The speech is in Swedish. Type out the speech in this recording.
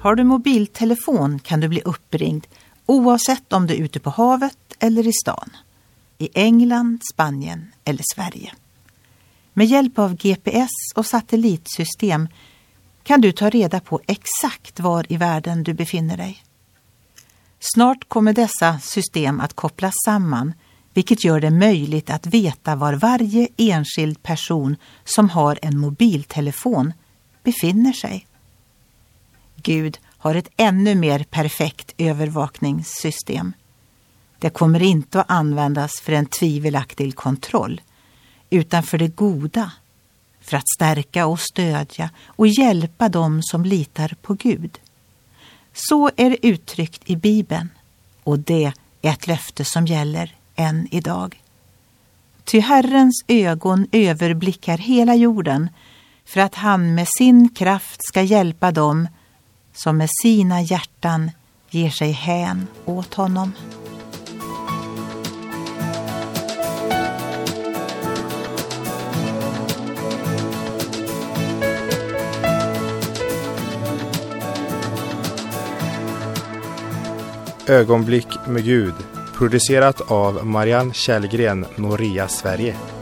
Har du mobiltelefon kan du bli uppringd oavsett om du är ute på havet eller i stan. I England, Spanien eller Sverige. Med hjälp av GPS och satellitsystem kan du ta reda på exakt var i världen du befinner dig. Snart kommer dessa system att kopplas samman vilket gör det möjligt att veta var varje enskild person som har en mobiltelefon befinner sig. Gud har ett ännu mer perfekt övervakningssystem. Det kommer inte att användas för en tvivelaktig kontroll utan för det goda, för att stärka och stödja och hjälpa dem som litar på Gud. Så är det uttryckt i Bibeln och det är ett löfte som gäller än idag. Ty Herrens ögon överblickar hela jorden för att han med sin kraft ska hjälpa dem som med sina hjärtan ger sig hän åt honom. Ögonblick med Gud producerat av Marianne Källgren, Noria Sverige.